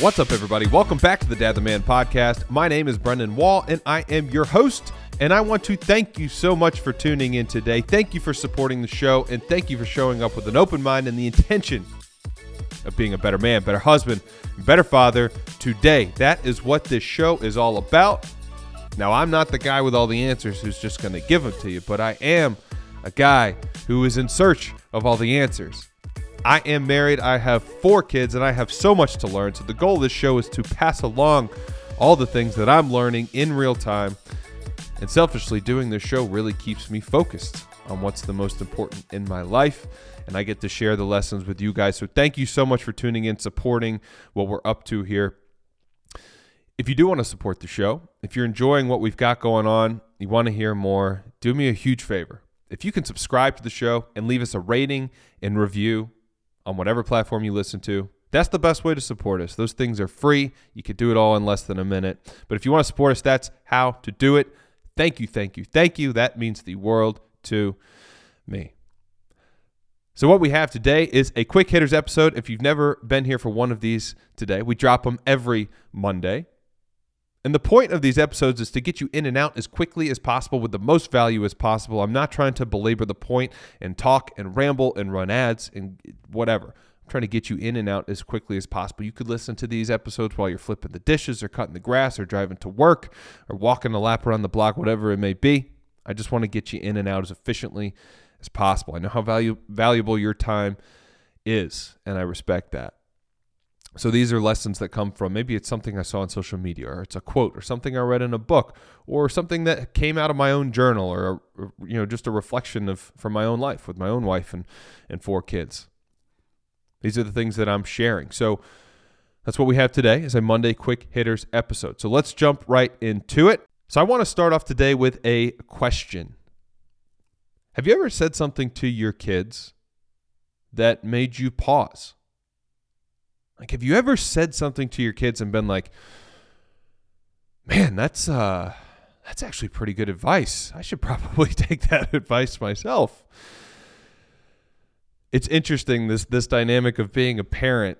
What's up, everybody? Welcome back to the Dad the Man podcast. My name is Brendan Wall, and I am your host. And I want to thank you so much for tuning in today. Thank you for supporting the show, and thank you for showing up with an open mind and the intention of being a better man, better husband, better father today. That is what this show is all about. Now, I'm not the guy with all the answers who's just going to give them to you, but I am a guy who is in search of all the answers. I am married, I have four kids, and I have so much to learn. So, the goal of this show is to pass along all the things that I'm learning in real time. And selfishly, doing this show really keeps me focused on what's the most important in my life. And I get to share the lessons with you guys. So, thank you so much for tuning in, supporting what we're up to here. If you do want to support the show, if you're enjoying what we've got going on, you want to hear more, do me a huge favor. If you can subscribe to the show and leave us a rating and review on whatever platform you listen to, that's the best way to support us. Those things are free. You could do it all in less than a minute. But if you want to support us, that's how to do it. Thank you, thank you, thank you. That means the world to me. So, what we have today is a quick hitters episode. If you've never been here for one of these today, we drop them every Monday. And the point of these episodes is to get you in and out as quickly as possible with the most value as possible. I'm not trying to belabor the point and talk and ramble and run ads and whatever. I'm trying to get you in and out as quickly as possible. You could listen to these episodes while you're flipping the dishes or cutting the grass or driving to work or walking a lap around the block, whatever it may be. I just want to get you in and out as efficiently as possible. I know how value, valuable your time is, and I respect that. So these are lessons that come from maybe it's something I saw on social media, or it's a quote, or something I read in a book, or something that came out of my own journal, or, or you know just a reflection of from my own life with my own wife and and four kids. These are the things that I'm sharing. So that's what we have today is a Monday quick hitters episode. So let's jump right into it. So I want to start off today with a question. Have you ever said something to your kids that made you pause? Like, have you ever said something to your kids and been like, man, that's, uh, that's actually pretty good advice. I should probably take that advice myself. It's interesting this this dynamic of being a parent.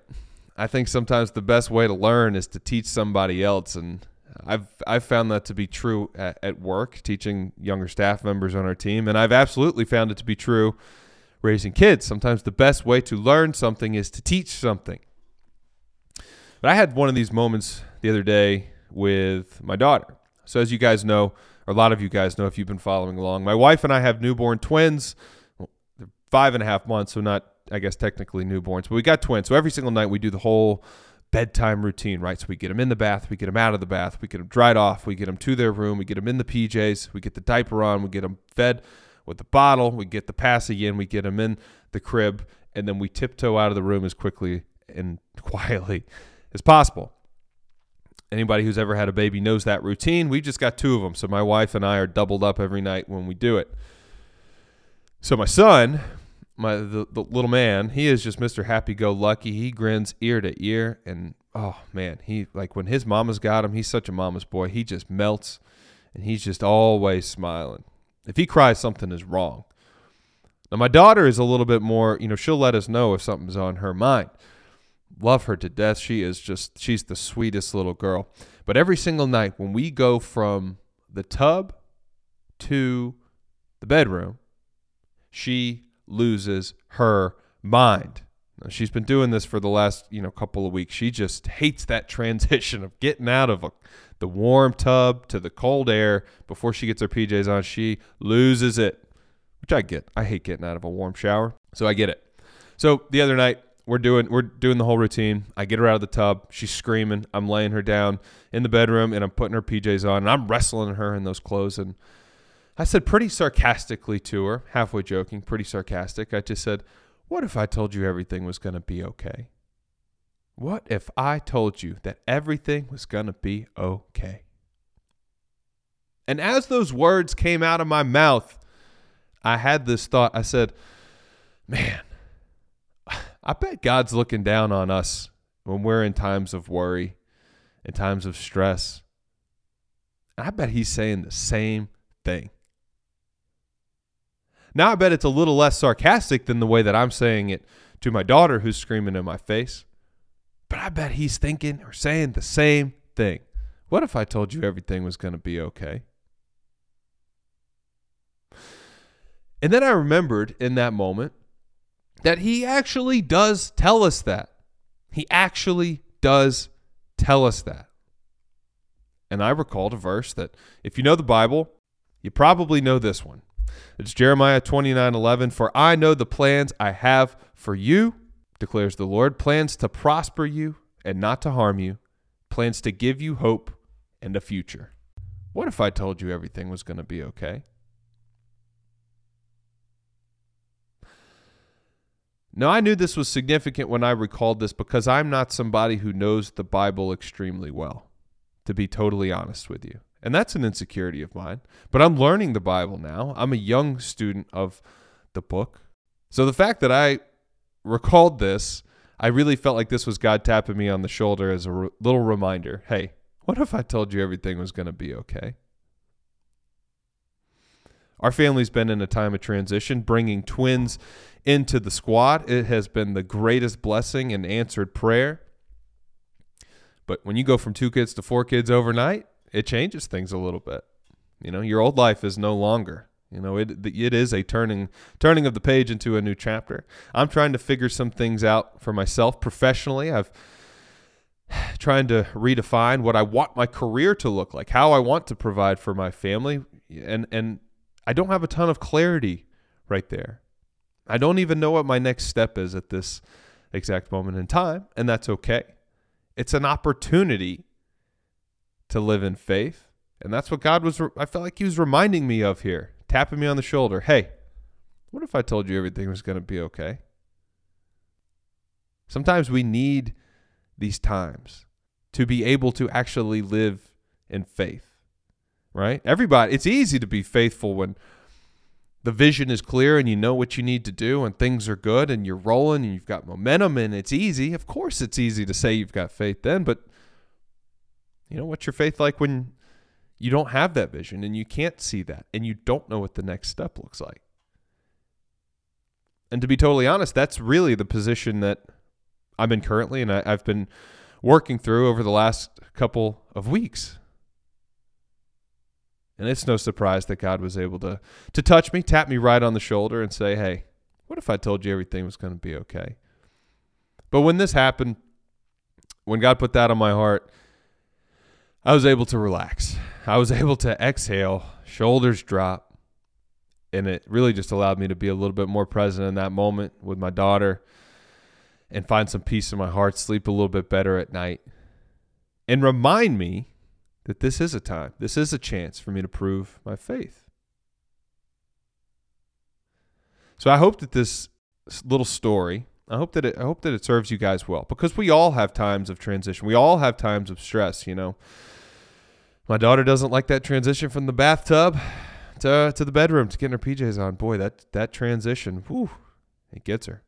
I think sometimes the best way to learn is to teach somebody else and I've I've found that to be true at, at work, teaching younger staff members on our team, and I've absolutely found it to be true raising kids. Sometimes the best way to learn something is to teach something. But I had one of these moments the other day with my daughter. So, as you guys know, or a lot of you guys know if you've been following along, my wife and I have newborn twins. Well, they're five and a half months, so not, I guess, technically newborns, but we got twins. So, every single night we do the whole bedtime routine, right? So, we get them in the bath, we get them out of the bath, we get them dried off, we get them to their room, we get them in the PJs, we get the diaper on, we get them fed with the bottle, we get the passage in, we get them in the crib, and then we tiptoe out of the room as quickly and quietly as possible. Anybody who's ever had a baby knows that routine. We've just got two of them, so my wife and I are doubled up every night when we do it. So my son, my the, the little man, he is just Mr. Happy Go Lucky. He grins ear to ear, and oh man, he like when his mama's got him. He's such a mama's boy. He just melts, and he's just always smiling. If he cries, something is wrong. Now my daughter is a little bit more, you know, she'll let us know if something's on her mind love her to death. She is just, she's the sweetest little girl. But every single night when we go from the tub to the bedroom, she loses her mind. Now, she's been doing this for the last, you know, couple of weeks. She just hates that transition of getting out of a, the warm tub to the cold air before she gets her PJs on. She loses it, which I get. I hate getting out of a warm shower, so I get it. So the other night, we're doing we're doing the whole routine. I get her out of the tub. She's screaming. I'm laying her down in the bedroom and I'm putting her PJs on and I'm wrestling her in those clothes and I said pretty sarcastically to her, halfway joking, pretty sarcastic. I just said, "What if I told you everything was going to be okay? What if I told you that everything was going to be okay?" And as those words came out of my mouth, I had this thought. I said, "Man, I bet God's looking down on us when we're in times of worry, in times of stress. I bet He's saying the same thing. Now, I bet it's a little less sarcastic than the way that I'm saying it to my daughter who's screaming in my face. But I bet he's thinking or saying the same thing. What if I told you everything was going to be okay? And then I remembered in that moment that he actually does tell us that. He actually does tell us that. And I recalled a verse that, if you know the Bible, you probably know this one. It's Jeremiah 29 11. For I know the plans I have for you, declares the Lord plans to prosper you and not to harm you, plans to give you hope and a future. What if I told you everything was going to be okay? Now, I knew this was significant when I recalled this because I'm not somebody who knows the Bible extremely well, to be totally honest with you. And that's an insecurity of mine. But I'm learning the Bible now. I'm a young student of the book. So the fact that I recalled this, I really felt like this was God tapping me on the shoulder as a r- little reminder hey, what if I told you everything was going to be okay? Our family's been in a time of transition, bringing twins into the squad. It has been the greatest blessing and answered prayer. But when you go from two kids to four kids overnight, it changes things a little bit. You know, your old life is no longer. You know, it it is a turning turning of the page into a new chapter. I'm trying to figure some things out for myself professionally. I've trying to redefine what I want my career to look like, how I want to provide for my family, and and I don't have a ton of clarity right there. I don't even know what my next step is at this exact moment in time, and that's okay. It's an opportunity to live in faith, and that's what God was I felt like he was reminding me of here, tapping me on the shoulder. Hey, what if I told you everything was going to be okay? Sometimes we need these times to be able to actually live in faith, right? Everybody, it's easy to be faithful when the vision is clear and you know what you need to do and things are good and you're rolling and you've got momentum and it's easy. Of course, it's easy to say you've got faith then, but you know, what's your faith like when you don't have that vision and you can't see that and you don't know what the next step looks like? And to be totally honest, that's really the position that I'm in currently, and I, I've been working through over the last couple of weeks. And it's no surprise that God was able to to touch me, tap me right on the shoulder, and say, "Hey, what if I told you everything was going to be okay?" But when this happened, when God put that on my heart, I was able to relax. I was able to exhale, shoulders drop, and it really just allowed me to be a little bit more present in that moment with my daughter and find some peace in my heart, sleep a little bit better at night, and remind me that this is a time, this is a chance for me to prove my faith. So I hope that this little story, I hope that it, I hope that it serves you guys well because we all have times of transition. We all have times of stress, you know. My daughter doesn't like that transition from the bathtub to to the bedroom to getting her PJs on. Boy, that that transition, whew, it gets her.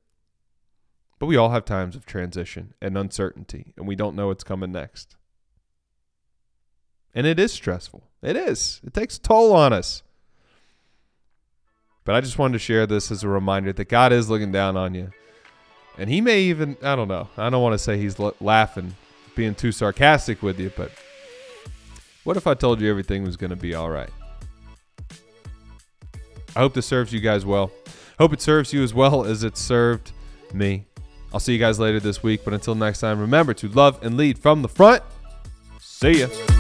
But we all have times of transition and uncertainty, and we don't know what's coming next. And it is stressful. It is. It takes toll on us. But I just wanted to share this as a reminder that God is looking down on you. And He may even, I don't know, I don't want to say He's laughing, being too sarcastic with you, but what if I told you everything was going to be all right? I hope this serves you guys well. Hope it serves you as well as it served me. I'll see you guys later this week. But until next time, remember to love and lead from the front. See ya.